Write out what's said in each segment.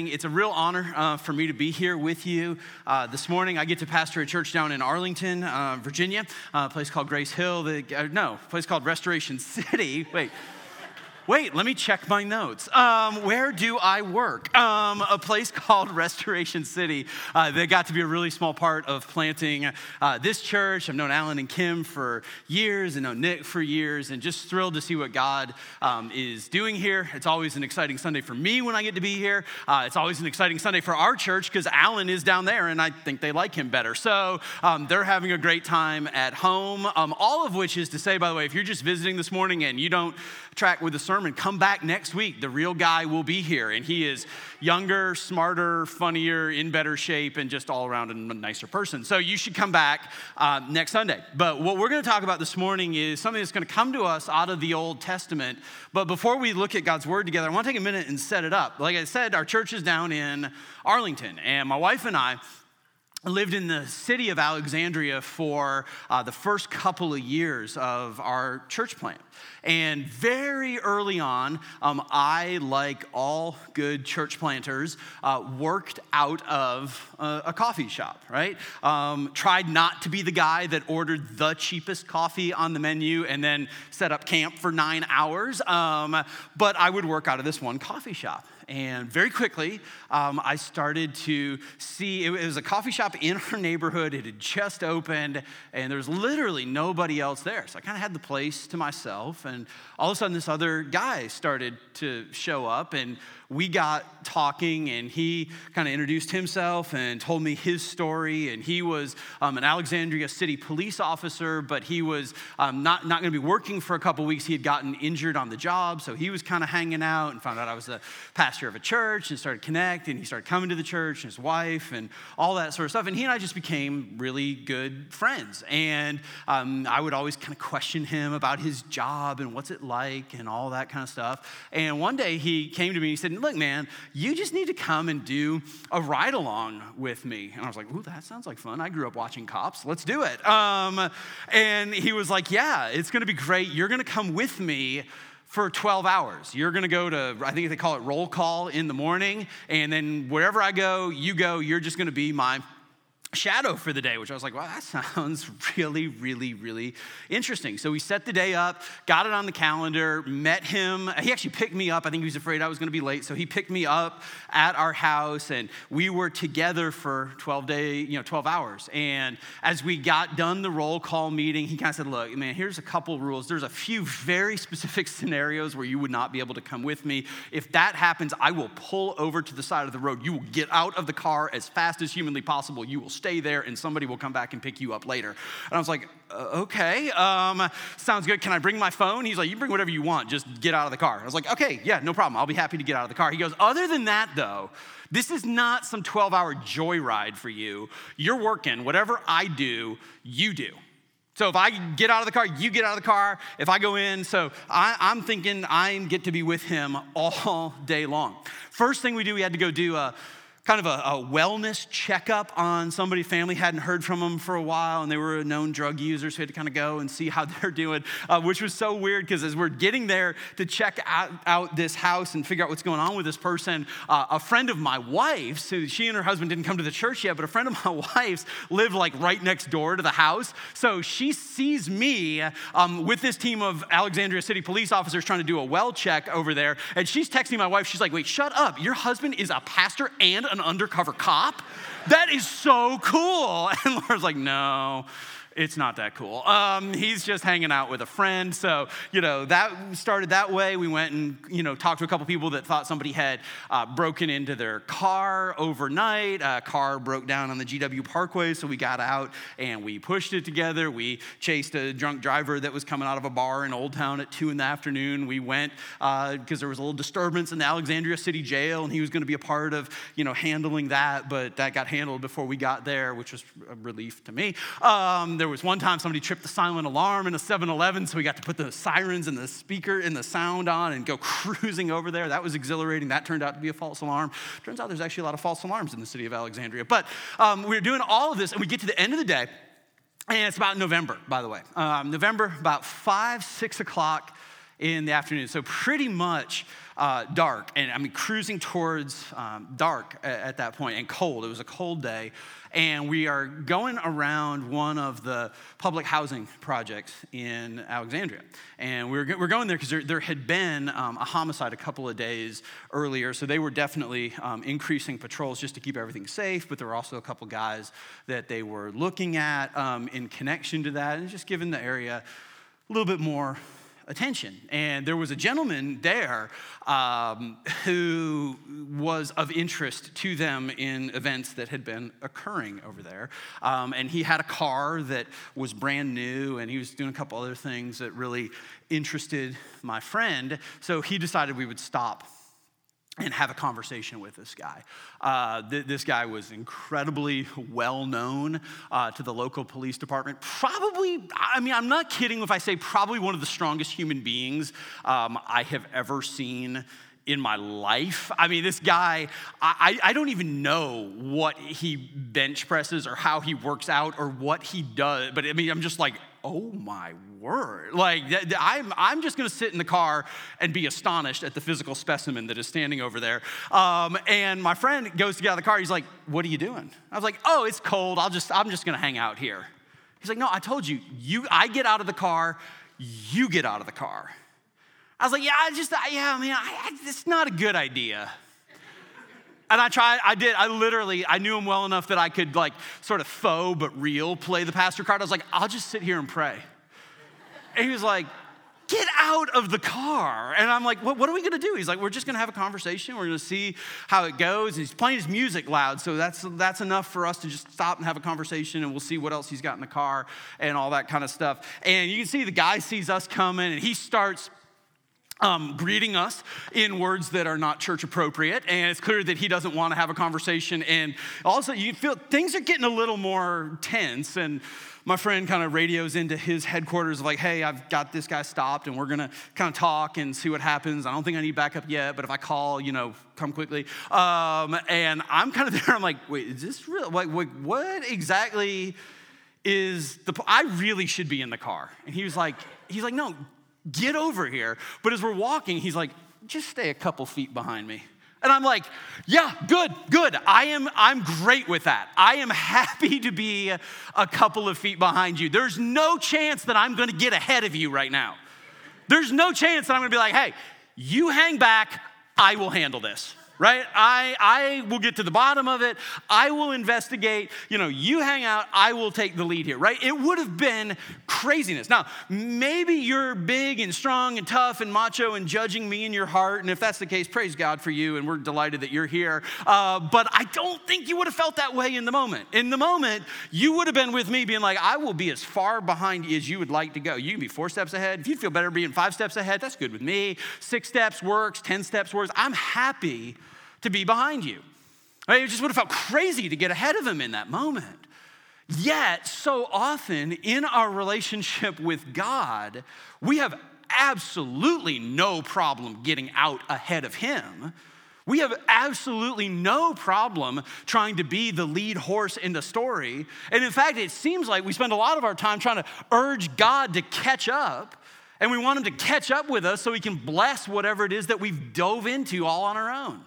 It's a real honor uh, for me to be here with you uh, this morning. I get to pastor a church down in Arlington, uh, Virginia, a place called Grace Hill. The, uh, no, a place called Restoration City. Wait. Wait, let me check my notes. Um, where do I work? Um, a place called Restoration City. Uh, they got to be a really small part of planting uh, this church. I've known Alan and Kim for years and known Nick for years, and just thrilled to see what God um, is doing here. It's always an exciting Sunday for me when I get to be here. Uh, it's always an exciting Sunday for our church because Alan is down there, and I think they like him better. So um, they're having a great time at home. Um, all of which is to say, by the way, if you're just visiting this morning and you don't track with the sermon, come back next week. The real guy will be here, and he is younger, smarter, funnier, in better shape, and just all around a nicer person. So you should come back uh, next Sunday. But what we're going to talk about this morning is something that's going to come to us out of the Old Testament. But before we look at God's Word together, I want to take a minute and set it up. Like I said, our church is down in Arlington, and my wife and I lived in the city of Alexandria for uh, the first couple of years of our church plant. And very early on, um, I, like all good church planters, uh, worked out of a, a coffee shop, right? Um, tried not to be the guy that ordered the cheapest coffee on the menu and then set up camp for nine hours. Um, but I would work out of this one coffee shop. And very quickly, um, I started to see it was a coffee shop in our neighborhood. It had just opened, and there was literally nobody else there. So I kind of had the place to myself. And all of a sudden, this other guy started to show up, and we got talking and he kind of introduced himself and told me his story. And he was um, an Alexandria City police officer, but he was um, not, not going to be working for a couple weeks. He had gotten injured on the job, so he was kind of hanging out and found out I was the pastor of a church and started connecting. He started coming to the church and his wife and all that sort of stuff. And he and I just became really good friends. And um, I would always kind of question him about his job and what's it like and all that kind of stuff. And one day he came to me and he said, Look, man, you just need to come and do a ride along with me. And I was like, Ooh, that sounds like fun. I grew up watching cops. Let's do it. Um, and he was like, Yeah, it's going to be great. You're going to come with me for 12 hours. You're gonna go to, I think they call it roll call in the morning, and then wherever I go, you go, you're just gonna be my shadow for the day, which I was like, wow, that sounds really, really, really interesting. So we set the day up, got it on the calendar, met him. He actually picked me up. I think he was afraid I was going to be late. So he picked me up at our house and we were together for 12 day, you know, 12 hours. And as we got done the roll call meeting, he kind of said, look, man, here's a couple rules. There's a few very specific scenarios where you would not be able to come with me. If that happens, I will pull over to the side of the road. You will get out of the car as fast as humanly possible. You will stay there and somebody will come back and pick you up later. And I was like, uh, okay, um, sounds good. Can I bring my phone? He's like, you bring whatever you want, just get out of the car. I was like, okay, yeah, no problem. I'll be happy to get out of the car. He goes, other than that, though, this is not some 12 hour joyride for you. You're working. Whatever I do, you do. So if I get out of the car, you get out of the car. If I go in, so I, am thinking I get to be with him all day long. First thing we do, we had to go do a kind of a, a, wellness checkup on somebody family hadn't heard from them for a while and they were a known drug user so we had to kind of go and see how they're doing uh, which was so weird because as we're getting there to check out, out, this house and figure out what's going on with this person uh, a friend of my wife's who she and her husband didn't come to the church yet but a friend of my wife's lived like right next door to the house. So she sees me um, with this team of alexandria city police officers trying to do a well check over there and she's texting my wife. She's like wait shut up. Your husband is a pastor and an an undercover cop? That is so cool. And Laura's like, no, it's not that cool. Um, he's just hanging out with a friend. So, you know, that started that way. We went and, you know, talked to a couple people that thought somebody had uh, broken into their car overnight. A car broke down on the GW Parkway. So we got out and we pushed it together. We chased a drunk driver that was coming out of a bar in Old Town at two in the afternoon. We went because uh, there was a little disturbance in the Alexandria City Jail and he was going to be a part of, you know, handling that. But that got handled before we got there, which was a relief to me. Um, there there was one time somebody tripped the silent alarm in a 7 Eleven, so we got to put the sirens and the speaker and the sound on and go cruising over there. That was exhilarating. That turned out to be a false alarm. Turns out there's actually a lot of false alarms in the city of Alexandria. But um, we were doing all of this, and we get to the end of the day, and it's about November, by the way. Um, November, about 5, 6 o'clock in the afternoon. So, pretty much uh, dark. And I mean, cruising towards um, dark at, at, that point and cold. It was a cold day. And we are going around one of the public housing projects in Alexandria. And we're, we're going there because there, there, had been um, a homicide a couple of days earlier. So they were definitely um, increasing patrols just to keep everything safe. But there were also a couple guys that they were looking at um, in connection to that and just giving the area a little bit more attention. And there was a gentleman there um, who was of interest to them in events that had been occurring over there. Um, and he had a car that was brand new, and he was doing a couple other things that really interested my friend. So he decided we would stop and have a conversation with this guy. Uh, th- this guy was incredibly well known uh, to the local police department. Probably, I mean, I'm not kidding if I say probably one of the strongest human beings um, I have ever seen in my life. I mean, this guy, I, I don't even know what he bench presses or how he works out or what he does, but I mean, I'm just like, oh my word. Like, I'm, I'm just gonna sit in the car and be astonished at the physical specimen that is standing over there. Um, and my friend goes to get out of the car. He's like, what are you doing? I was like, oh, it's cold. I'll just, I'm just gonna hang out here. He's like, no, I told you, you, I get out of the car, you get out of the car. I was like, yeah, I just, yeah, I mean, I, I, it's not a good idea. And I tried, I did, I literally, I knew him well enough that I could like sort of faux but real play the pastor card. I was like, I'll just sit here and pray. And he was like, get out of the car. And I'm like, what, what are we gonna do? He's like, we're just gonna have a conversation. We're gonna see how it goes. And he's playing his music loud, so that's, that's enough for us to just stop and have a conversation and we'll see what else he's got in the car and all that kind of stuff. And you can see the guy sees us coming and he starts um, greeting us in words that are not church appropriate, and it's clear that he doesn't want to have a conversation. And also, you feel things are getting a little more tense. And my friend kind of radios into his headquarters, like, "Hey, I've got this guy stopped, and we're gonna kind of talk and see what happens. I don't think I need backup yet, but if I call, you know, come quickly." Um, and I'm kind of there. I'm like, "Wait, is this real? Like, what exactly?" Is the I really should be in the car? And he was like, he's like, no, get over here. But as we're walking, he's like, just stay a couple feet behind me. And I'm like, yeah, good, good. I am I'm great with that. I am happy to be a couple of feet behind you. There's no chance that I'm going to get ahead of you right now. There's no chance that I'm going to be like, "Hey, you hang back, I will handle this." Right? I, I will get to the bottom of it. I will investigate. You know, you hang out, I will take the lead here, right? It would have been craziness. Now, maybe you're big and strong and tough and macho and judging me in your heart. And if that's the case, praise God for you. And we're delighted that you're here. Uh, but I don't think you would have felt that way in the moment. In the moment, you would have been with me being like, I will be as far behind as you would like to go. You can be four steps ahead. If you feel better being five steps ahead, that's good with me. Six steps works, 10 steps works. I'm happy to be behind you. Right? It just would have felt crazy to get ahead of him in that moment. Yet, so often in our relationship with God, we have absolutely no problem getting out ahead of him. We have absolutely no problem trying to be the lead horse in the story. And in fact, it seems like we spend a lot of our time trying to urge God to catch up. And we want him to catch up with us so he can bless whatever it is that we've dove into all on our own.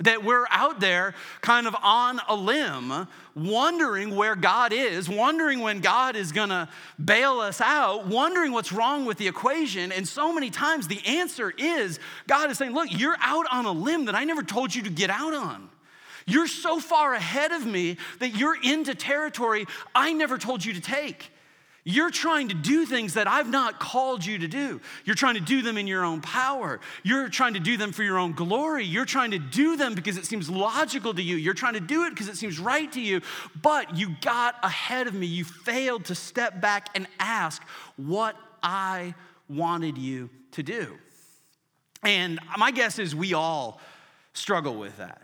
That we're out there kind of on a limb, wondering where God is, wondering when God is gonna bail us out, wondering what's wrong with the equation. And so many times the answer is God is saying, Look, you're out on a limb that I never told you to get out on. You're so far ahead of me that you're into territory I never told you to take. You're trying to do things that I've not called you to do. You're trying to do them in your own power. You're trying to do them for your own glory. You're trying to do them because it seems logical to you. You're trying to do it because it seems right to you. But you got ahead of me. You failed to step back and ask what I wanted you to do. And my guess is we all struggle with that.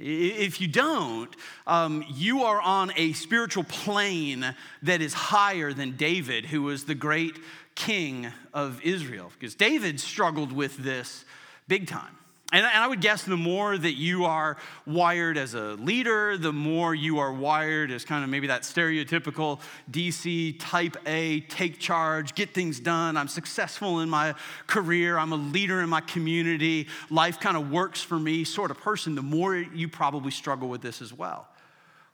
If you don't, um, you are on a spiritual plane that is higher than David, who was the great king of Israel. Because David struggled with this big time. And, and, I would guess the more that you are wired as a leader, the more you are wired as kind of maybe that stereotypical DC type A, take charge, get things done. I'm successful in my career, I'm a leader in my community, life kind of works for me sort of person, the more you probably struggle with this as well.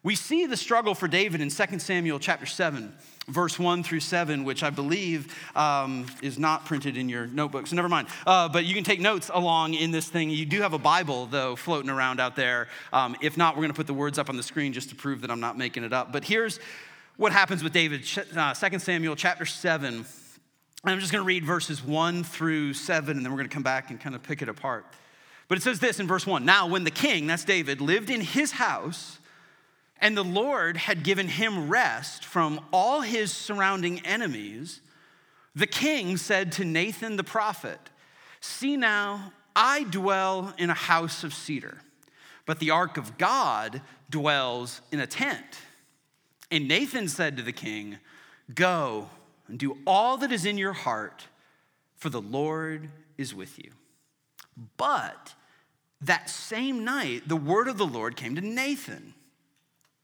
We see the struggle for David in 2 Samuel chapter 7, verse 1 through 7, which I believe um, is not printed in your notebook, so never mind. Uh, but you can take notes along in this thing. You do have a Bible, though, floating around out there. Um, if not, we're going to put the words up on the screen just to prove that I'm not making it up. But here's what happens with David, uh, 2 Samuel chapter 7. And I'm just going to read verses 1 through 7, and then we're going to come back and kind of pick it apart. But it says this in verse 1 Now, when the king, that's David, lived in his house, and the Lord had given him rest from all his surrounding enemies. The king said to Nathan the prophet, See now, I dwell in a house of cedar, but the ark of God dwells in a tent. And Nathan said to the king, Go and do all that is in your heart, for the Lord is with you. But that same night, the word of the Lord came to Nathan.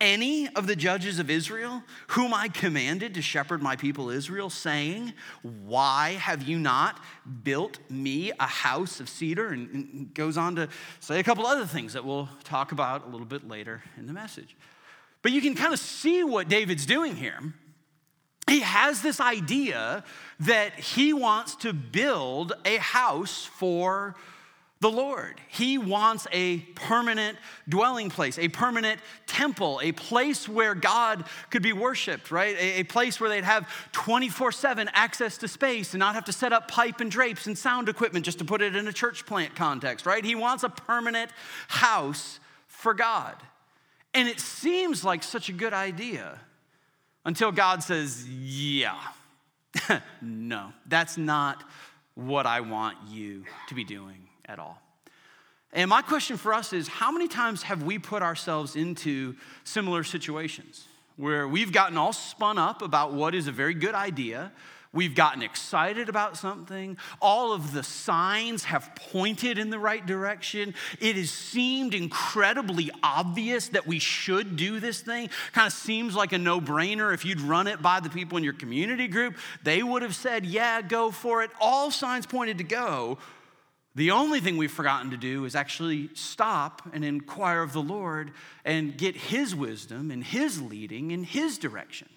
any of the judges of Israel, whom I commanded to shepherd my people Israel, saying, Why have you not built me a house of cedar? And goes on to say a couple other things that we'll talk about a little bit later in the message. But you can kind of see what David's doing here. He has this idea that he wants to build a house for the Lord. He wants a permanent dwelling place, a permanent temple, a place where God could be worshiped, right? A, a place where they'd have 24 7 access to space and not have to set up pipe and drapes and sound equipment just to put it in a church plant context, right? He wants a permanent house for God. And it seems like such a good idea until God says, yeah, no, that's not what I want you to be doing at all. And my question for us is how many times have we put ourselves into similar situations where we've gotten all spun up about what is a very good idea? We've gotten excited about something. All of the signs have pointed in the right direction. It has seemed incredibly obvious that we should do this thing. Kind of seems like a no brainer. If you'd run it by the people in your community group, they would have said, Yeah, go for it. All signs pointed to go. The only thing we've forgotten to do is actually stop and inquire of the Lord and get His wisdom and His leading and His direction.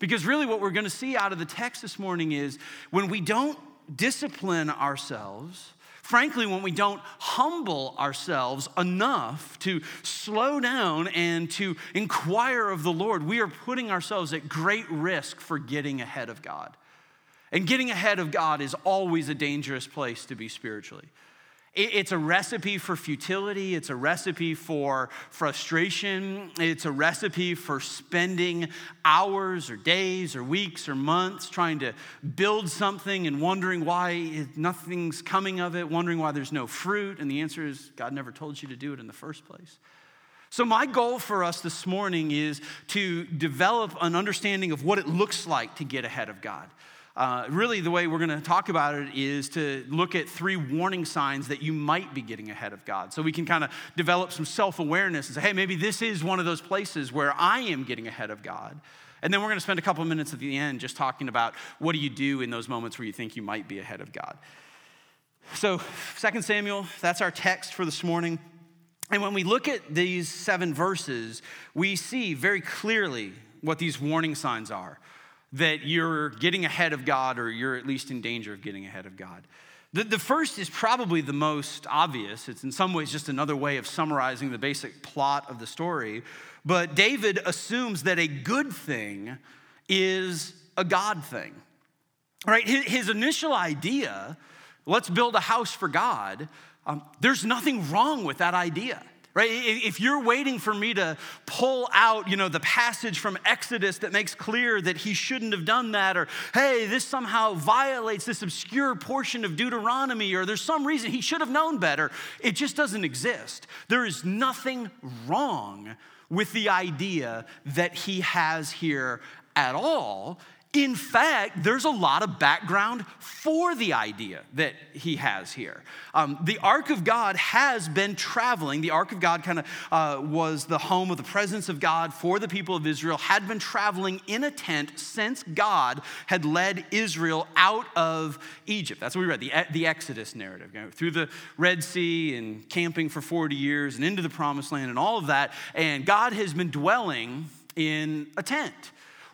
Because really, what we're going to see out of the text this morning is when we don't discipline ourselves, frankly, when we don't humble ourselves enough to slow down and to inquire of the Lord, we are putting ourselves at great risk for getting ahead of God. And getting ahead of God is always a dangerous place to be spiritually. It's a recipe for futility. It's a recipe for frustration. It's a recipe for spending hours or days or weeks or months trying to build something and wondering why nothing's coming of it, wondering why there's no fruit. And the answer is God never told you to do it in the first place. So, my goal for us this morning is to develop an understanding of what it looks like to get ahead of God. Uh, really, the way we're going to talk about it is to look at three warning signs that you might be getting ahead of God. So we can kind of develop some self awareness and say, hey, maybe this is one of those places where I am getting ahead of God. And then we're going to spend a couple minutes at the end just talking about what do you do in those moments where you think you might be ahead of God. So, 2 Samuel, that's our text for this morning. And when we look at these seven verses, we see very clearly what these warning signs are that you're getting ahead of God or you're at least in danger of getting ahead of God. The, the first is probably the most obvious. It's in some ways just another way of summarizing the basic plot of the story. But David assumes that a good thing is a God thing. Right? His, his initial idea, let's build a house for God, um, there's nothing wrong with that idea. Right? If you're waiting for me to pull out you know the passage from exodus that makes clear that he shouldn't have done that or hey this somehow violates this obscure portion of deuteronomy or there's some reason he should have known better it just doesn't exist. There is nothing wrong with the idea that he has here at all in fact, there's a lot of background for the idea that he has here. Um, the Ark of God has been traveling. The Ark of God kind of uh, was the home of the presence of God for the people of Israel, had been traveling in a tent since God had led Israel out of Egypt. That's what we read, the, the Exodus narrative, you know, through the Red Sea and camping for 40 years and into the promised land and all of that. And God has been dwelling in a tent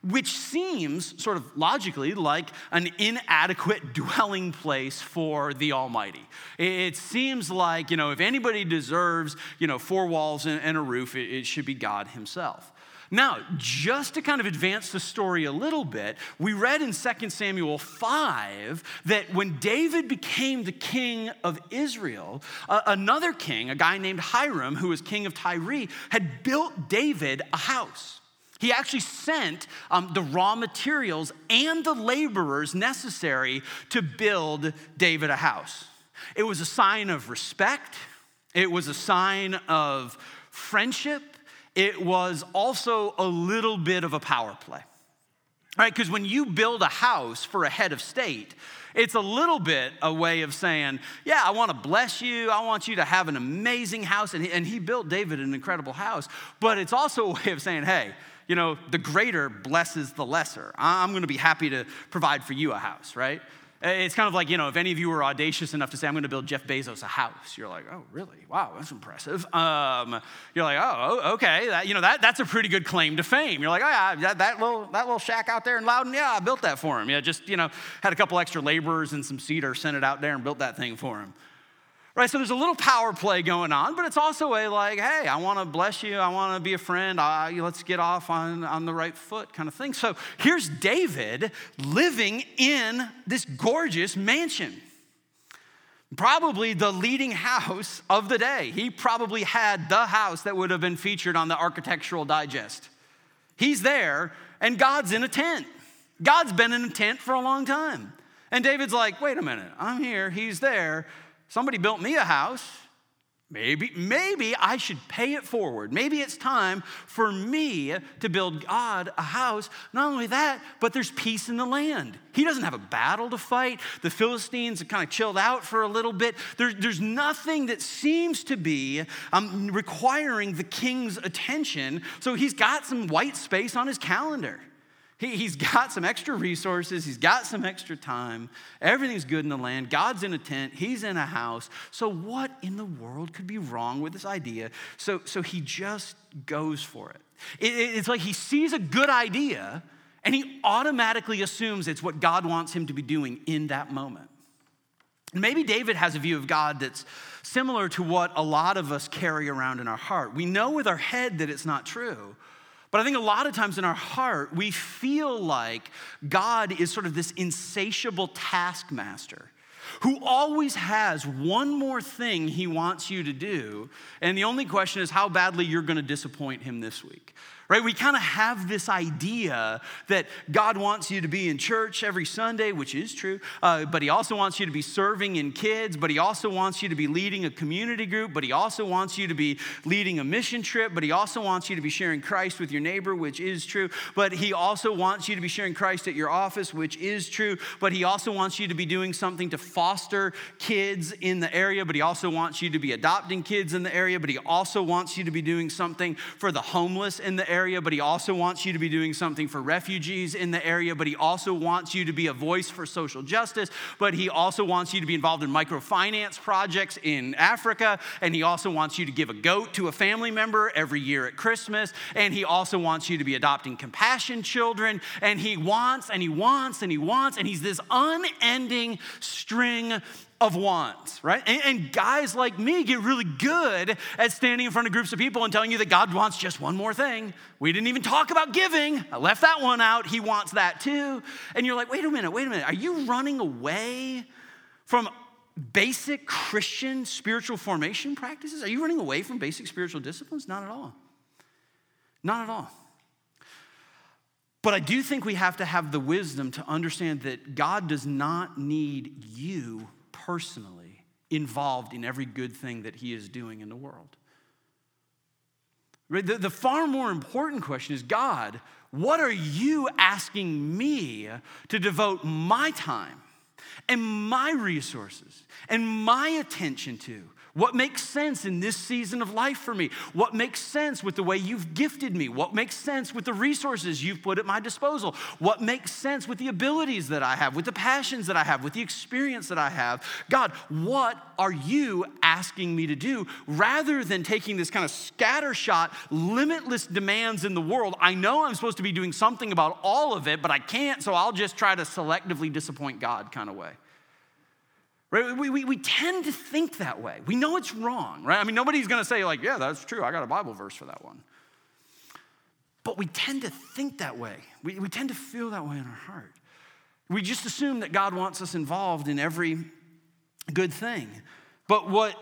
which seems sort of logically like an inadequate dwelling place for the Almighty. It seems like, you know, if anybody deserves, you know, four walls and a roof, it should be God Himself. Now, just to kind of advance the story a little bit, we read in 2 Samuel 5 that when David became the king of Israel, uh, another king, a guy named Hiram, who was king of Tyre, had built David a house. He actually sent um, the raw materials and the laborers necessary to build David a house. It was a sign of respect, it was a sign of friendship, it was also a little bit of a power play. Right? Because when you build a house for a head of state, it's a little bit a way of saying, Yeah, I want to bless you. I want you to have an amazing house. And he, and he built David an incredible house. But it's also a way of saying, Hey, you know, the greater blesses the lesser. I'm going to be happy to provide for you a house, right? It's kind of like, you know, if any of you were audacious enough to say, I'm going to build Jeff Bezos a house, you're like, oh, really? Wow, that's impressive. Um, you're like, oh, okay. That, you know, that, that's a pretty good claim to fame. You're like, oh, yeah, that, that, little, that little shack out there in Loudoun, yeah, I built that for him. Yeah, just, you know, had a couple extra laborers and some cedar, sent it out there and built that thing for him. Right, so there's a little power play going on, but it's also a like, hey, I want to bless you, I want to be a friend, I, let's get off on, on the right foot kind of thing. So here's David living in this gorgeous mansion. Probably the leading house of the day. He probably had the house that would have been featured on the Architectural Digest. He's there, and God's in a tent. God's been in a tent for a long time. And David's like, wait a minute, I'm here, he's there Somebody built me a house. Maybe, maybe I should pay it forward. Maybe it's time for me to build God a house. Not only that, but there's peace in the land. He doesn't have a battle to fight. The Philistines have kind of chilled out for a little bit. There, there's nothing that seems to be um, requiring the king's attention. So he's got some white space on his calendar. He, he's got some extra resources, he's got some extra time. Everything's good in the land. God's in a tent, he's in a house. So, what in the world could be wrong with this idea? So, so he just goes for it. it. It's like he sees a good idea and he automatically assumes it's what God wants him to be doing in that moment. Maybe David has a view of God that's similar to what a lot of us carry around in our heart. We know with our head that it's not true. But I think a lot of times in our heart, we feel like God is sort of this insatiable taskmaster who always has one more thing he wants you to do. And the only question is how badly you're going to disappoint him this week right? We kind of have this idea that God wants you to be in church every Sunday, which is true, uh, but He also wants you to be serving in kids, but He also wants you to be leading a community group, but He also wants you to be leading a mission trip, but He also wants you to be sharing Christ with your neighbor, which is true, but He also wants you to be sharing Christ at your office, which is true, but He also wants you to be doing something to foster kids in the area, but He also wants you to be adopting kids in the area, but He also wants you to be doing something for the homeless in the area area, but He also wants you to be doing something for refugees in the area, but He also wants you to be a voice for social justice, but He also wants you to be involved in microfinance projects in Africa, and He also wants you to give a goat to a family member every year at Christmas, and He also wants you to be adopting compassion children, and He wants and He wants and He wants, and He's this unending string of wants, right? And, and, guys like me get really good at standing in front of groups of people and telling you that God wants just one more thing. We didn't even talk about giving. I left that one out. He wants that too. And you're like, wait a minute, wait a minute. Are you running away from basic Christian spiritual formation practices? Are you running away from basic spiritual disciplines? Not at all. Not at all. But I do think we have to have the wisdom to understand that God does not need you personally involved in every good thing that He is doing in the world. The, the far more important question is God, what are you asking me to devote my time and my resources and my attention to? What makes sense in this season of life for me? What makes sense with the way you've gifted me? What makes sense with the resources you've put at my disposal? What makes sense with the abilities that I have, with the passions that I have, with the experience that I have? God, what are you asking me to do rather than taking this kind of scattershot, limitless demands in the world? I know I'm supposed to be doing something about all of it, but I can't, so I'll just try to selectively disappoint God kind of way. Right? We, we, we tend to think that way. We know it's wrong, right? I mean, nobody's going to say, like, yeah, that's true. I got a Bible verse for that one. But we tend to think that way. We, we tend to feel that way in our heart. We just assume that God wants us involved in every good thing. But what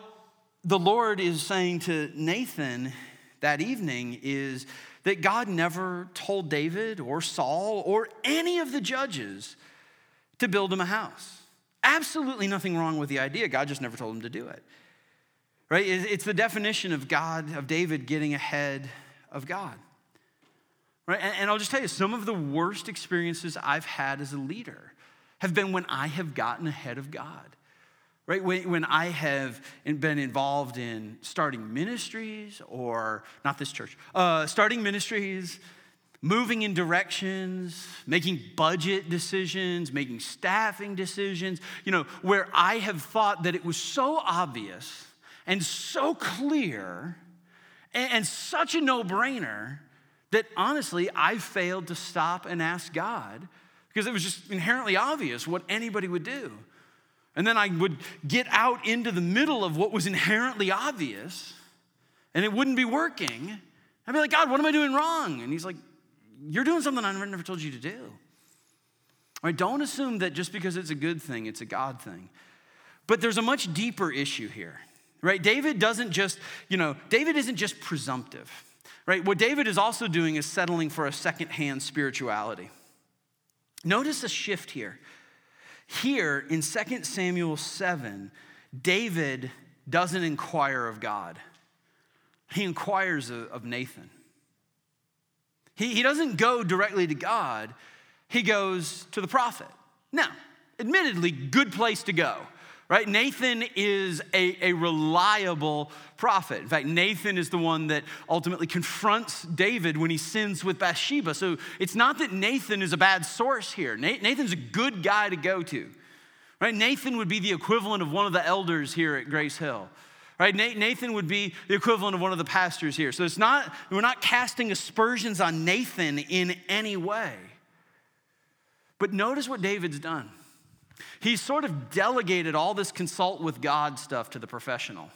the Lord is saying to Nathan that evening is that God never told David or Saul or any of the judges to build him a house. Absolutely nothing wrong with the idea. God just never told him to do it. Right? It's the definition of God, of David getting ahead of God. Right? And I'll just tell you, some of the worst experiences I've had as a leader have been when I have gotten ahead of God. Right? When, I have been involved in starting ministries, or not this church, uh, starting ministries, moving in directions, making budget decisions, making staffing decisions, you know, where I have thought that it was so obvious and so clear and, and such a no brainer that honestly I failed to stop and ask God because it was just inherently obvious what anybody would do. And then I would get out into the middle of what was inherently obvious and it wouldn't be working. I'd be like, God, what am I doing wrong? And He's like, you're doing something I never told you to do. Right? Don't assume that just because it's a good thing, it's a God thing. But there's a much deeper issue here. Right? David doesn't just, you know, David isn't just presumptive. Right? What David is also doing is settling for a secondhand spirituality. Notice a shift here. Here in 2 Samuel 7, David doesn't inquire of God. He inquires of Nathan. He, he doesn't go directly to God, he goes to the prophet. Now, admittedly, good place to go right? Nathan is a, a reliable prophet. In fact, Nathan is the one that ultimately confronts David when he sins with Bathsheba. So it's not that Nathan is a bad source here. Nathan's a good guy to go to, right? Nathan would be the equivalent of one of the elders here at Grace Hill. Right? Nathan would be the equivalent of one of the pastors here. So it's not, we're not casting aspersions on Nathan in any way. But notice what David's done. He's sort of delegated all this consult with God stuff to the professional.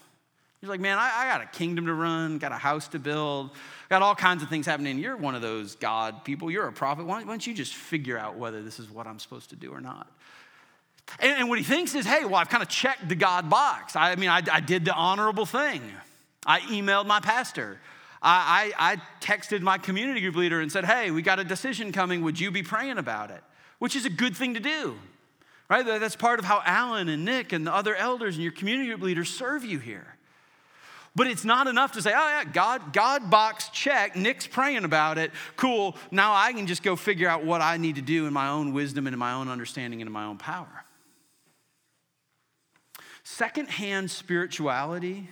He's like, man, I, I, got a kingdom to run, got a house to build, got all kinds of things happening. You're one of those God people, you're a prophet. Why, why don't you just figure out whether this is what I'm supposed to do or not? And, and what he thinks is, hey, well, I've kind of checked the God box. I, I mean, I, I, did the honorable thing. I emailed my pastor. I, I, texted my community group leader and said, hey, we got a decision coming. Would you be praying about it? Which is a good thing to do, right? That's part of how Alan and Nick and the other elders and your community group leaders serve you here. But it's not enough to say, oh, yeah, God, God box check, Nick's praying about it, cool. Now I can just go figure out what I need to do in my own wisdom and in my own understanding and in my own power. Secondhand spirituality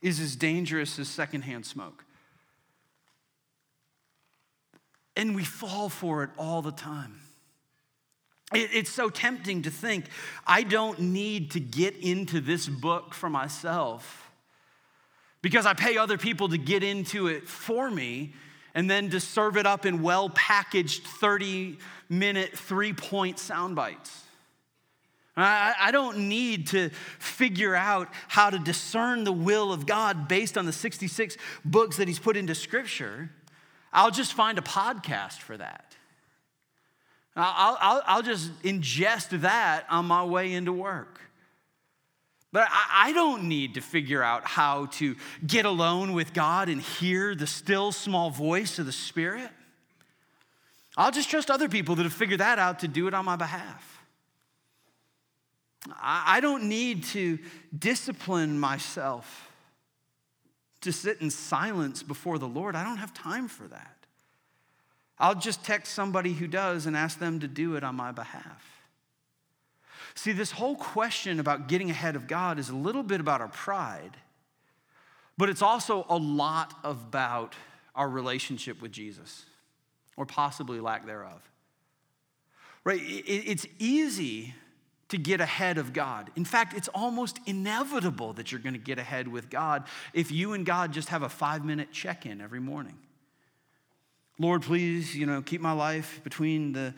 is as dangerous as secondhand smoke. And we fall for it all the time. it's so tempting to think, I don't need to get into this book for myself because I pay other people to get into it for me and then to serve it up in well packaged 30 minute, three point sound bites. I, don't need to figure out how to discern the will of God based on the 66 books that He's put into Scripture. I'll just find a podcast for that. I'll, I'll, I'll just ingest that on my way into work. But I, I don't need to figure out how to get alone with God and hear the still small voice of the Spirit. I'll just trust other people that have figured that out to do it on my behalf. I don't need to discipline myself to sit in silence before the Lord. I don't have time for that. I'll just text somebody who does and ask them to do it on my behalf. See, this whole question about getting ahead of God is a little bit about our pride, but it's also a lot about our relationship with Jesus, or possibly lack thereof. Right? It's easy to get ahead of God. In fact, it's almost inevitable that you're going to get ahead with God if you and God just have a five minute check in every morning. Lord, please, you know, keep my life between the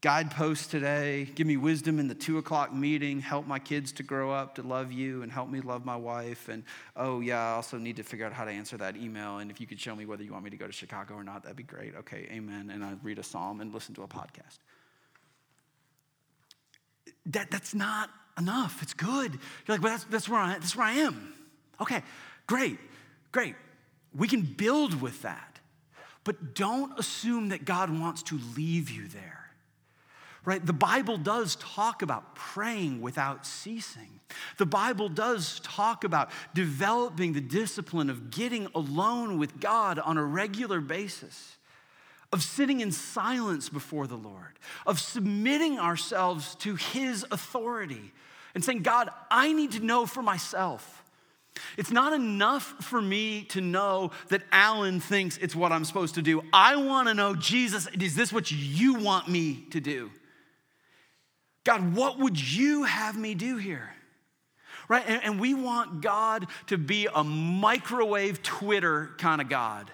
guideposts today. Give me wisdom in the two o'clock meeting. Help my kids to grow up to love you and help me love my wife. And oh, yeah, I also need to figure out how to answer that email. And if you could show me whether you want me to go to Chicago or not, that'd be great. Okay, amen. And I read a psalm and listen to a podcast. That, that's not enough. It's good. You're like, but that's, that's, where I, that's where I am. Okay, great, great. We can build with that. But don't assume that God wants to leave you there right? The Bible does talk about praying without ceasing. The Bible does talk about developing the discipline of getting alone with God on a regular basis, of sitting in silence before the Lord, of submitting ourselves to His authority and saying, God, I need to know for myself. It's not enough for me to know that Alan thinks it's what I'm supposed to do. I want to know, Jesus, is this what you want me to do? God, what would you have me do here? Right? And, and we want God to be a microwave Twitter kind of God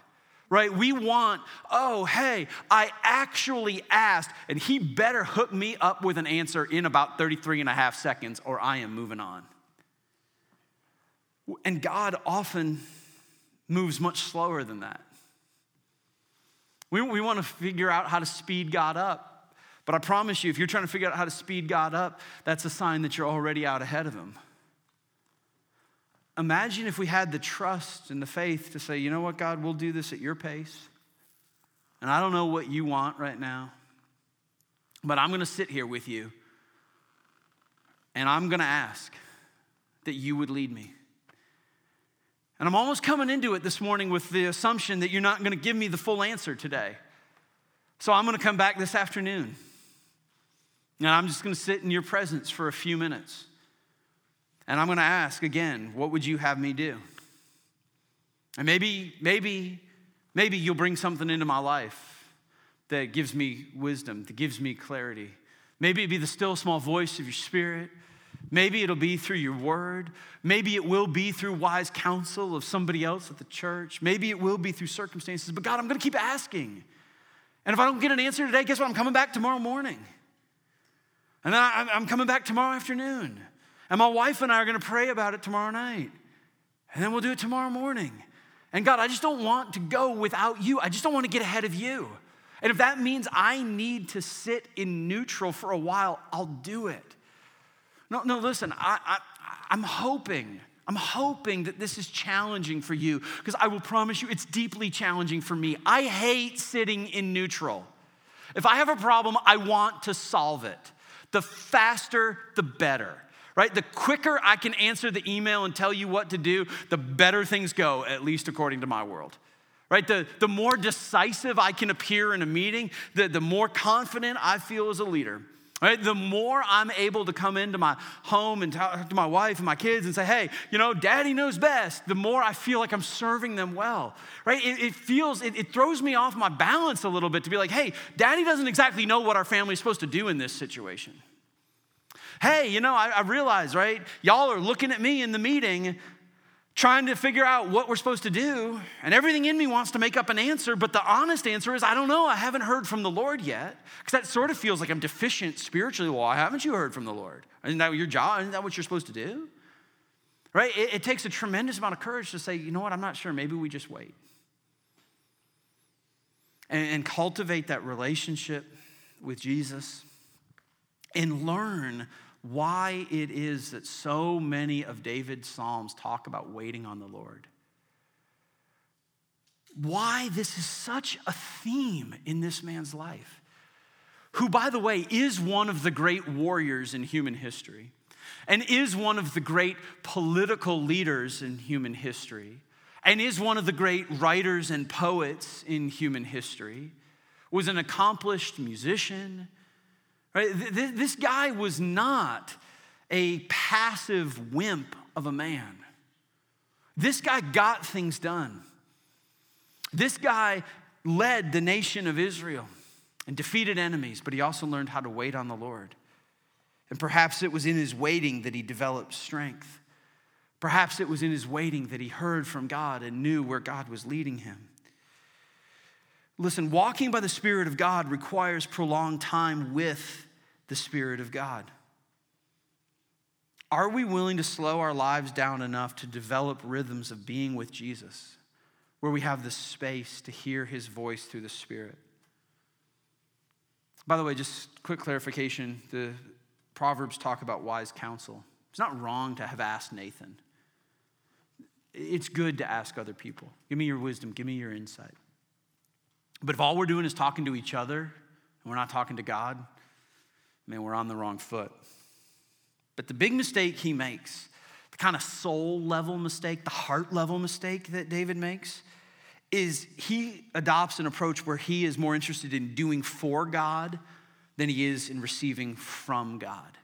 right? We want, oh, hey, I actually asked, and he better hook me up with an answer in about 33 and a half seconds, or I am moving on. And God often moves much slower than that. We, we want to figure out how to speed God up. But I promise you, if you're trying to figure out how to speed God up, that's a sign that you're already out ahead of Him. Imagine if we had the trust and the faith to say, you know what, God, we'll do this at your pace. And I don't know what you want right now, but I'm going to sit here with you and I'm going to ask that you would lead me. And I'm almost coming into it this morning with the assumption that you're not going to give me the full answer today. So I'm going to come back this afternoon. And I'm just going to sit in your presence for a few minutes. And I'm going to ask again, what would you have me do? And maybe, maybe, maybe you'll bring something into my life that gives me wisdom, that gives me clarity. Maybe it be the still small voice of your spirit. Maybe it'll be through your word. Maybe it will be through wise counsel of somebody else at the church. Maybe it will be through circumstances. But God, I'm going to keep asking. And if I don't get an answer today, guess what? I'm coming back tomorrow morning. And then I'm coming back tomorrow afternoon. And my wife and I are going to pray about it tomorrow night. And then we'll do it tomorrow morning. And God, I just don't want to go without you. I just don't want to get ahead of you. And if that means I need to sit in neutral for a while, I'll do it. No, no, listen, I, I, I'm hoping, I'm hoping that this is challenging for you because I will promise you it's deeply challenging for me. I hate sitting in neutral. If I have a problem, I want to solve it. The faster, the better right? The quicker I can answer the email and tell you what to do, the better things go, at least according to my world. Right? The, the more decisive I can appear in a meeting, the, the more confident I feel as a leader. Right? The more I'm able to come into my home and talk to my wife and my kids and say, hey, you know, daddy knows best, the more I feel like I'm serving them well. Right? It, it feels, it, it throws me off my balance a little bit to be like, hey, daddy doesn't exactly know what our family is supposed to do in this situation. Hey, you know, I, I realize, right? Y'all are looking at me in the meeting trying to figure out what we're supposed to do, and everything in me wants to make up an answer, but the honest answer is, I don't know. I haven't heard from the Lord yet. Because that sort of feels like I'm deficient spiritually. Well, haven't you heard from the Lord? Isn't that your job? Isn't that what you're supposed to do? Right? It, it takes a tremendous amount of courage to say, you know what, I'm not sure. Maybe we just wait. And, and cultivate that relationship with Jesus and learn why it is that so many of David's Psalms talk about waiting on the Lord. Why this is such a theme in this man's life, who, by the way, is one of the great warriors in human history and is one of the great political leaders in human history and is one of the great writers and poets in human history, was an accomplished musician. Right? This guy was not a passive wimp of a man. This guy got things done. This guy led the nation of Israel and defeated enemies, but he also learned how to wait on the Lord. And perhaps it was in his waiting that he developed strength. Perhaps it was in his waiting that he heard from God and knew where God was leading him. Listen, walking by the Spirit of God requires prolonged time with the Spirit of God. Are we willing to slow our lives down enough to develop rhythms of being with Jesus where we have the space to hear his voice through the Spirit? By the way, just quick clarification the Proverbs talk about wise counsel. It's not wrong to have asked Nathan. It's good to ask other people. Give me your wisdom, give me your insight. But if all we're doing is talking to each other and we're not talking to God, man, we're on the wrong foot. But the big mistake he makes, the kind of soul level mistake, the heart level mistake that David makes, is he adopts an approach where he is more interested in doing for God than he is in receiving from God.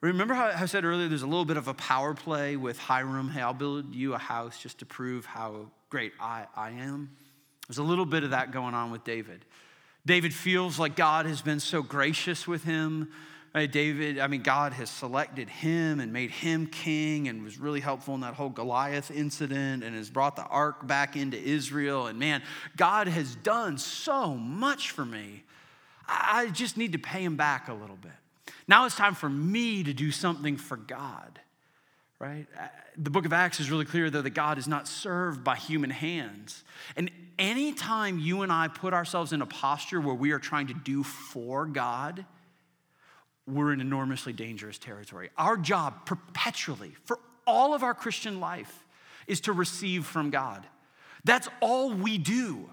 Remember how I said earlier there's a little bit of a power play with Hiram? Hey, I'll build you a house just to prove how great I, I am. There's a little bit of that going on with David. David feels like God has been so gracious with him. David, I mean, God has selected him and made him king and was really helpful in that whole Goliath incident and has brought the ark back into Israel. And man, God has done so much for me. I just need to pay him back a little bit. Now it's time for me to do something for God, right? Uh, the book of Acts is really clear, though, that God is not served by human hands. And anytime you and I put ourselves in a posture where we are trying to do for God, we're in enormously dangerous territory. Our job perpetually, for all of our Christian life, is to receive from God. That's all we do.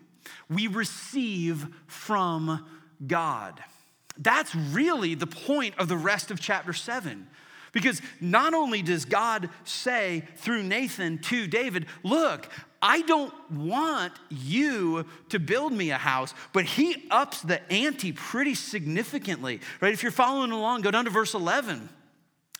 We receive from God. That's really the point of the rest of chapter 7. Because not only does God say through Nathan to David, Look, I don't want you to build me a house, but he ups the ante pretty significantly, right? If you're following along, go down to verse 11.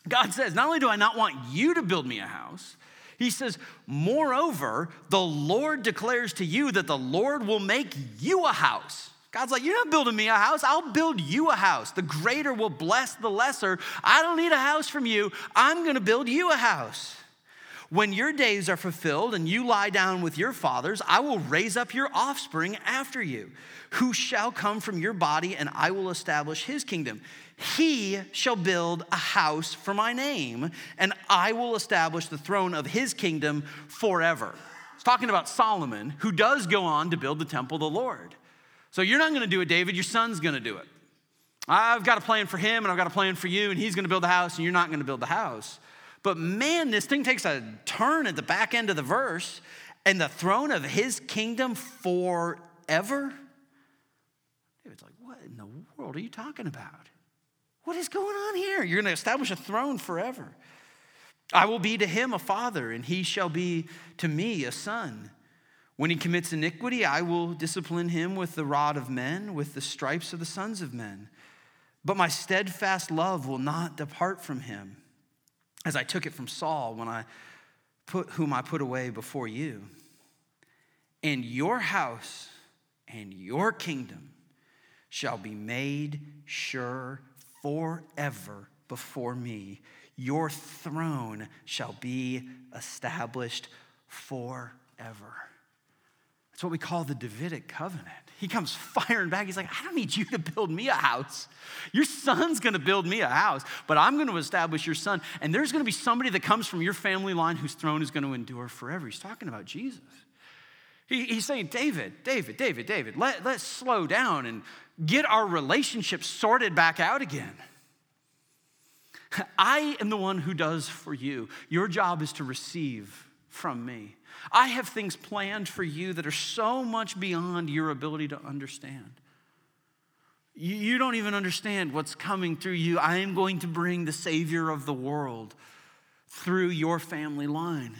God says, Not only do I not want you to build me a house, he says, Moreover, the Lord declares to you that the Lord will make you a house. God's like, You're not building me a house. I'll build you a house. The greater will bless the lesser. I don't need a house from you. I'm going to build you a house. When your days are fulfilled and you lie down with your fathers, I will raise up your offspring after you, who shall come from your body, and I will establish his kingdom. He shall build a house for my name, and I will establish the throne of his kingdom forever. It's talking about Solomon, who does go on to build the temple of the Lord. So you're not going to do it, David. Your son's going to do it. I've got a plan for him, and I've got a plan for you, and he's going to build the house, and you're not going to build the house. But man, this thing takes a turn at the back end of the verse, and the throne of his kingdom forever. David's like, what in the world are you talking about? What is going on here? You're going to establish a throne forever. I will be to him a father, and he shall be to me a son. When he commits iniquity, I will discipline him with the rod of men, with the stripes of the sons of men. But my steadfast love will not depart from him, as I took it from Saul when I put whom I put away before you. And your house and your kingdom shall be made sure forever before me. Your throne shall be established forever. It's what we call the Davidic covenant. He comes firing back. He's like, I don't need you to build me a house. Your son's gonna build me a house, but I'm gonna establish your son. And there's gonna be somebody that comes from your family line whose throne is gonna endure forever. He's talking about Jesus. He, he's saying, David, David, David, David, let, let's slow down and get our relationship sorted back out again. I am the one who does for you. Your job is to receive from me. I have things planned for you that are so much beyond your ability to understand. You don't even understand what's coming through you. I am going to bring the Savior of the world through your family line.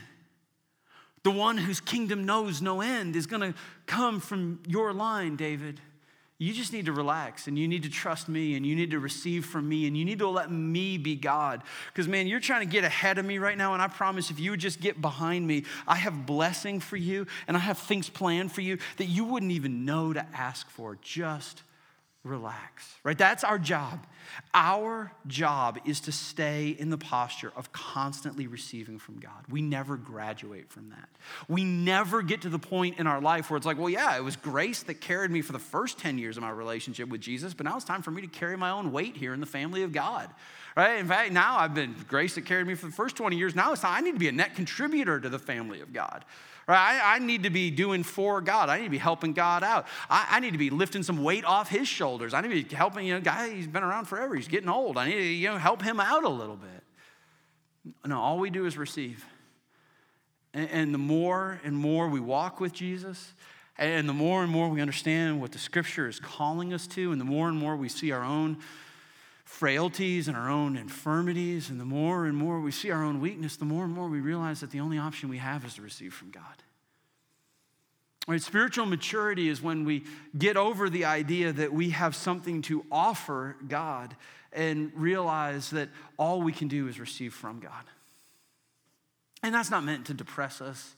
The one whose kingdom knows no end is going to come from your line, David. You just need to relax and you need to trust me and you need to receive from me and you need to let me be God. Because, man, you're trying to get ahead of me right now. And I promise if you would just get behind me, I have blessing for you and I have things planned for you that you wouldn't even know to ask for. Just relax, right? That's our job. Our job is to stay in the posture of constantly receiving from God. We never graduate from that. We never get to the point in our life where it's like, well, yeah, it was grace that carried me for the first 10 years of my relationship with Jesus, but now it's time for me to carry my own weight here in the family of God. Right? In fact, now I've been grace that carried me for the first 20 years. Now it's time I need to be a net contributor to the family of God. Right? I, I, need to be doing for God. I need to be helping God out. I, I, need to be lifting some weight off his shoulders. I need to be helping, you know, guy, he's been around forever. He's getting old. I need to, you know, help him out a little bit. No, all we do is receive. And, and the more and more we walk with Jesus, and the more and more we understand what the scripture is calling us to, and the more and more we see our own frailties and our own infirmities, and the more and more we see our own weakness, the more and more we realize that the only option we have is to receive from God. Right, spiritual maturity is when we get over the idea that we have something to offer God and realize that all we can do is receive from God. And that's not meant to depress us.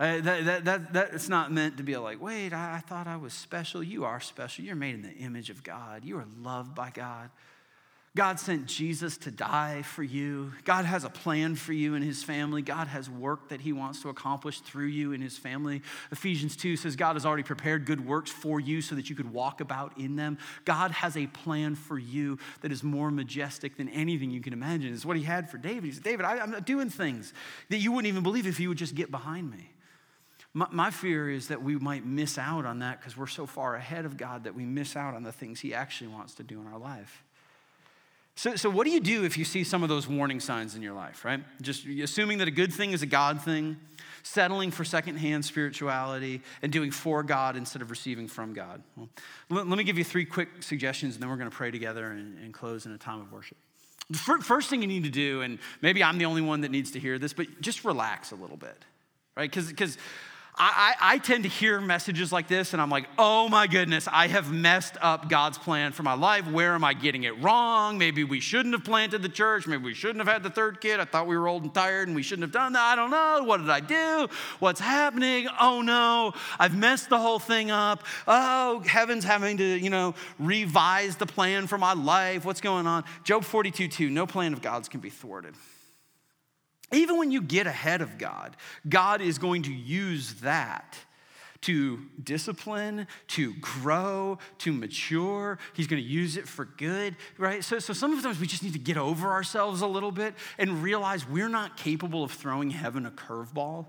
Uh, that, that, that, that's not meant to be like, wait, I, I thought I was special. You are special. You're made in the image of God. You are loved by God. God sent Jesus to die for you. God has a plan for you and his family. God has work that he wants to accomplish through you and his family. Ephesians 2 says God has already prepared good works for you so that you could walk about in them. God has a plan for you that is more majestic than anything you can imagine. It's what he had for David. He said, David, I, am doing things that you wouldn't even believe if you would just get behind me. My, my fear is that we might miss out on that because we're so far ahead of God that we miss out on the things he actually wants to do in our life. So, so, what do you do if you see some of those warning signs in your life, right? Just assuming that a good thing is a God thing, settling for secondhand spirituality, and doing for God instead of receiving from God. Well, let, let, me give you three quick suggestions, and then we're going to pray together and, and close in a time of worship. The first thing you need to do, and maybe I'm the only one that needs to hear this, but just relax a little bit, right? Because I, I, I, tend to hear messages like this and I'm like, oh my goodness, I have messed up God's plan for my life. Where am I getting it wrong? Maybe we shouldn't have planted the church. Maybe we shouldn't have had the third kid. I thought we were old and tired and we shouldn't have done that. I don't know. What did I do? What's happening? Oh no, I've messed the whole thing up. Oh, heaven's having to, you know, revise the plan for my life. What's going on? Job 42 2, no plan of God's can be thwarted. Even when you get ahead of God, God is going to use that to discipline, to grow, to mature. He's going to use it for good, right? So, so sometimes we just need to get over ourselves a little bit and realize we're not capable of throwing heaven a curveball.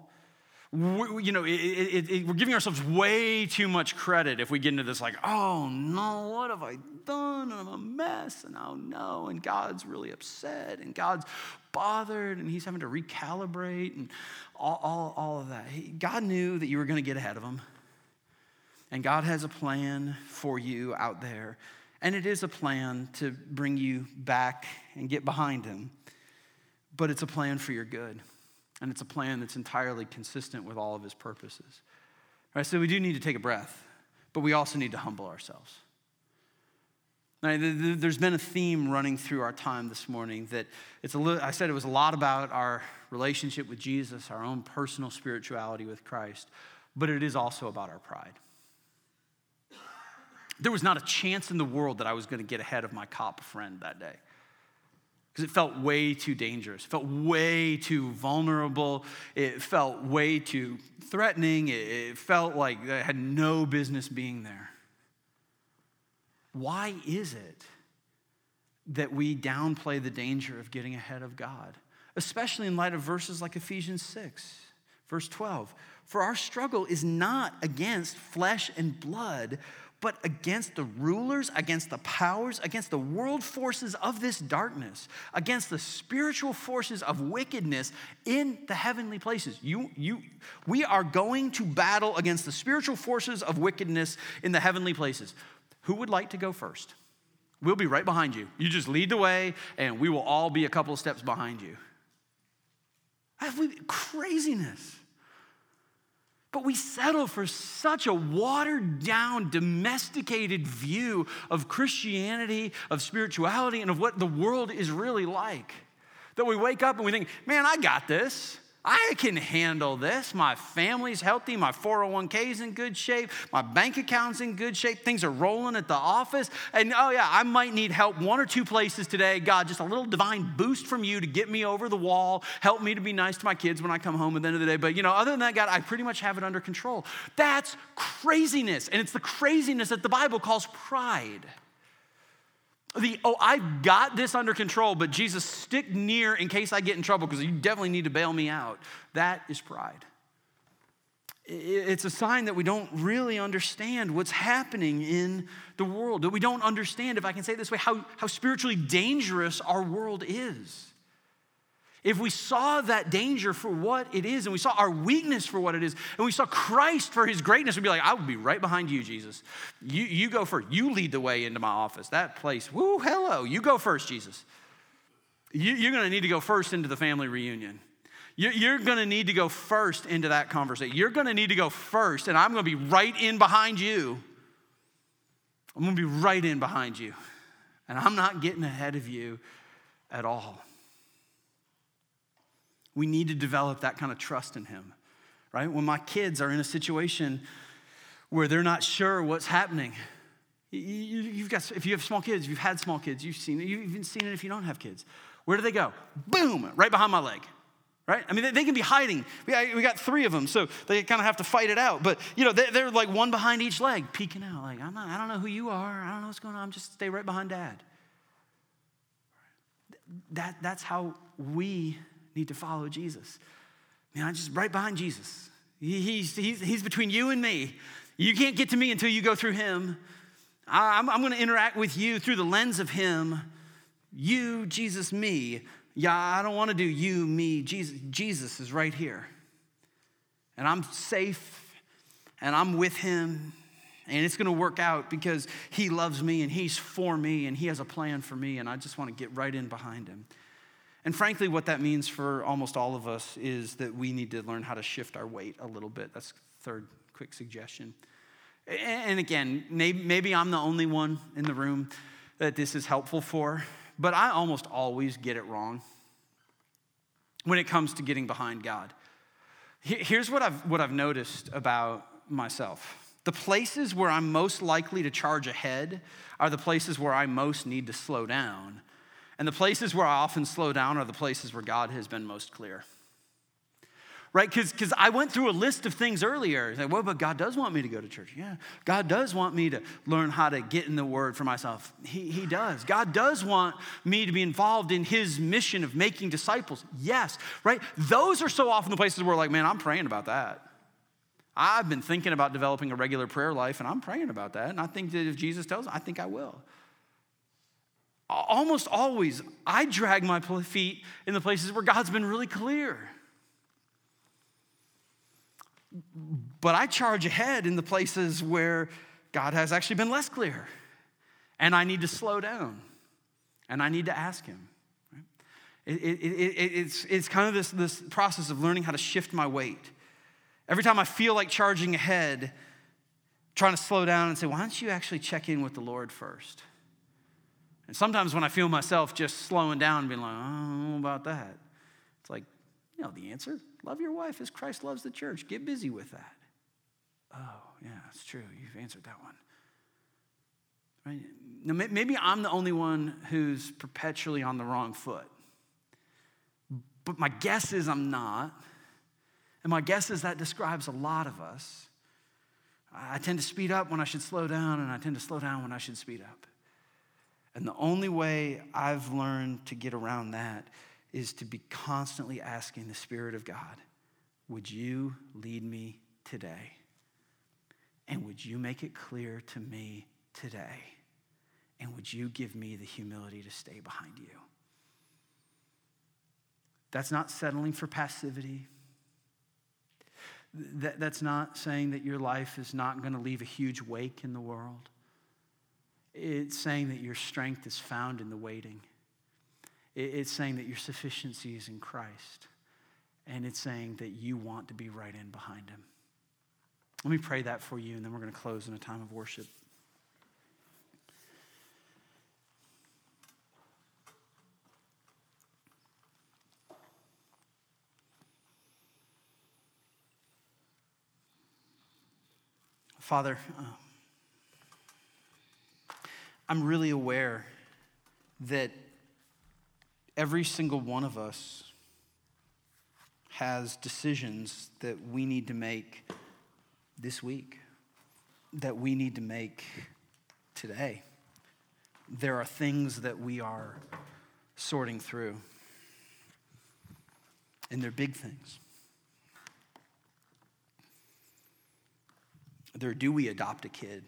We, you know, it, it, it, we're giving ourselves way too much credit if we get into this, like, oh no, what have I done? And I'm a mess, and oh no, and God's really upset, and God's bothered, and He's having to recalibrate, and all, all, all of that. He, God knew that you were going to get ahead of Him, and God has a plan for you out there, and it is a plan to bring you back and get behind Him, but it's a plan for your good. And it's a plan that's entirely consistent with all of his purposes. Right? So we do need to take a breath, but we also need to humble ourselves. There's been a theme running through our time this morning that it's a little, I said it was a lot about our relationship with Jesus, our own personal spirituality with Christ, but it is also about our pride. There was not a chance in the world that I was going to get ahead of my cop friend that day because it felt way too dangerous, it felt way too vulnerable, it felt way too threatening, it, felt like I had no business being there. Why is it that we downplay the danger of getting ahead of God, especially in light of verses like Ephesians 6, verse 12? For our struggle is not against flesh and blood but against the rulers, against the powers, against the world forces of this darkness, against the spiritual forces of wickedness in the heavenly places. You, you, we are going to battle against the spiritual forces of wickedness in the heavenly places. Who would like to go first? We'll be right behind you. You just lead the way, and we will all be a couple of steps behind you. Craziness. But we settle for such a watered down, domesticated view of Christianity, of spirituality, and of what the world is really like. That we wake up and we think, man, I got this. I can handle this. My family's healthy. My 401k is in good shape. My bank account's in good shape. Things are rolling at the office. And oh, yeah, I might need help one or two places today. God, just a little divine boost from you to get me over the wall. Help me to be nice to my kids when I come home at the end of the day. But, you know, other than that, God, I pretty much have it under control. That's craziness. And it's the craziness that the Bible calls pride the, oh, I've got this under control, but Jesus, stick near in case I get in trouble because you definitely need to bail me out. That is pride. It's a sign that we don't really understand what's happening in the world, that we don't understand, if I can say this way, how, how spiritually dangerous our world is. If we saw that danger for what it is, and we saw our weakness for what it is, and we saw Christ for his greatness, we'd be like, I would be right behind you, Jesus. You, you go first. You lead the way into my office. That place, woo, hello. You go first, Jesus. You, you're going to need to go first into the family reunion. You're going to need to go first into that conversation. You're going to need to go first, and I'm going to be right in behind you. I'm going to be right in behind you. And I'm not getting ahead of you at all. We need to develop that kind of trust in Him, right? When my kids are in a situation where they're not sure what's happening, you've got, if you have small kids, you've had small kids, you've seen it, you've even seen it if you don't have kids. Where do they go? Boom, right behind my leg right? I mean, they, can be hiding. We, we got three of them, so they kind of have to fight it out. But, you know, they, they're like one behind each leg, peeking out. Like, I'm not, I don't know who you are. I don't know what's going on. I'm Just stay right behind dad. That, that's how we need to follow Jesus. Man, I'm just right behind Jesus. He's, he's, he's between you and me. You can't get to me until you go through him. I'm, I'm going to interact with you through the lens of him. You, Jesus, me. Yeah, I don't want to do you, me, Jesus. Jesus is right here. And I'm safe and I'm with him and it's going to work out because he loves me and he's for me and he has a plan for me and I just want to get right in behind him. And frankly, what that means for almost all of us is that we need to learn how to shift our weight a little bit. That's third quick suggestion. And again, maybe I'm the only one in the room that this is helpful for, but I almost always get it wrong when it comes to getting behind God. Here's what I've, what I've noticed about myself the places where I'm most likely to charge ahead are the places where I most need to slow down and the places where I often slow down are the places where God has been most clear. Right? Because I went through a list of things earlier. Like, well, but God does want me to go to church. Yeah. God does want me to learn how to get in the word for myself. He, he does. God does want me to be involved in his mission of making disciples. Yes. Right? Those are so often the places where, like, man, I'm praying about that. I've been thinking about developing a regular prayer life, and I'm praying about that. And I think that if Jesus tells me, I think I will almost always, I drag my feet in the places where God's been really clear. But I charge ahead in the places where God has actually been less clear. And I need to slow down and I need to ask Him. It, it, it, it's, it's kind of this, this process of learning how to shift my weight. Every time I feel like charging ahead, trying to slow down and say, why don't you actually check in with the Lord first? And sometimes when I feel myself just slowing down and being like, oh, about that, it's like, you know the answer. Love your wife as Christ loves the church. Get busy with that. Oh, yeah, that's true. You've answered that one. Right? Now, maybe I'm the only one who's perpetually on the wrong foot. But my guess is I'm not. And my guess is that describes a lot of us. I tend to speed up when I should slow down, and I tend to slow down when I should speed up. And the only way I've learned to get around that is to be constantly asking the Spirit of God, Would you lead me today? And would you make it clear to me today? And would you give me the humility to stay behind you? That's not settling for passivity. That, that's not saying that your life is not going to leave a huge wake in the world. It's saying that your strength is found in the waiting. It's saying that your sufficiency is in Christ. And it's saying that you want to be right in behind him. Let me pray that for you, and then we're going to close in a time of worship. Father, uh, I'm really aware that every single one of us has decisions that we need to make this week, that we need to make today. There are things that we are sorting through, and they're big things. There, do we adopt a kid?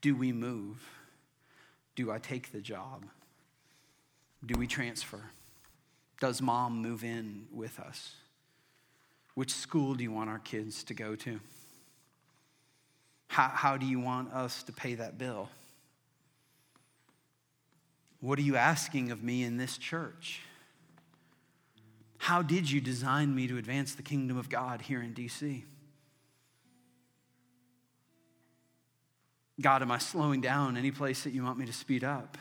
Do we move? Do I take the job? Do we transfer? Does mom move in with us? Which school do you want our kids to go to? How, how do you want us to pay that bill? What are you asking of me in this church? How did you design me to advance the kingdom of God here in DC? God, am I slowing down any place that you want me to speed up?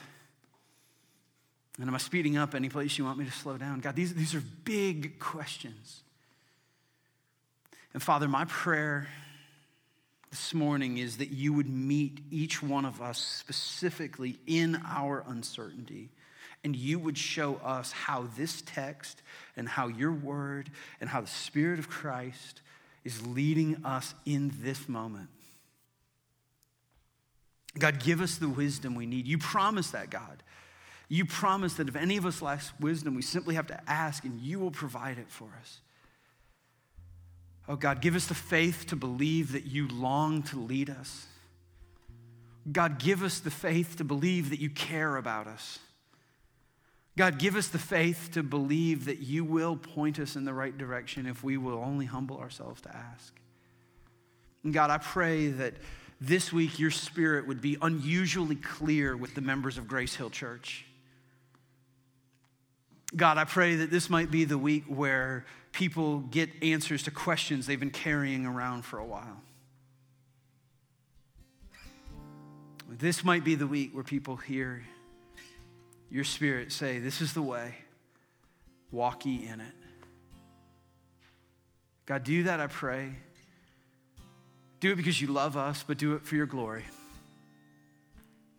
And am I speeding up any place you want me to slow down? God, these, these are big questions. And Father, my prayer this morning is that you would meet each one of us specifically in our uncertainty. And you would show us how this text and how your word and how the Spirit of Christ is leading us in this moment. God, give us the wisdom we need. You promise that, God. You promise that if any of us lacks wisdom, we simply have to ask and you will provide it for us. Oh God, give us the faith to believe that you long to lead us. God, give us the faith to believe that you care about us. God, give us the faith to believe that you will point us in the right direction if we will only humble ourselves to ask. And God, I pray that this week your spirit would be unusually clear with the members of Grace Hill Church. God, I pray that this might be the week where people get answers to questions they've been carrying around for a while. This might be the week where people hear your spirit say, This is the way, walk ye in it. God, do that, I pray. Do it because you love us, but do it for your glory.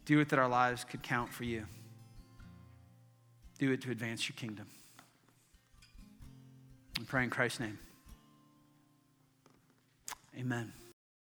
Do it that our lives could count for you. Do it to advance your kingdom. I pray in Christ's name. Amen.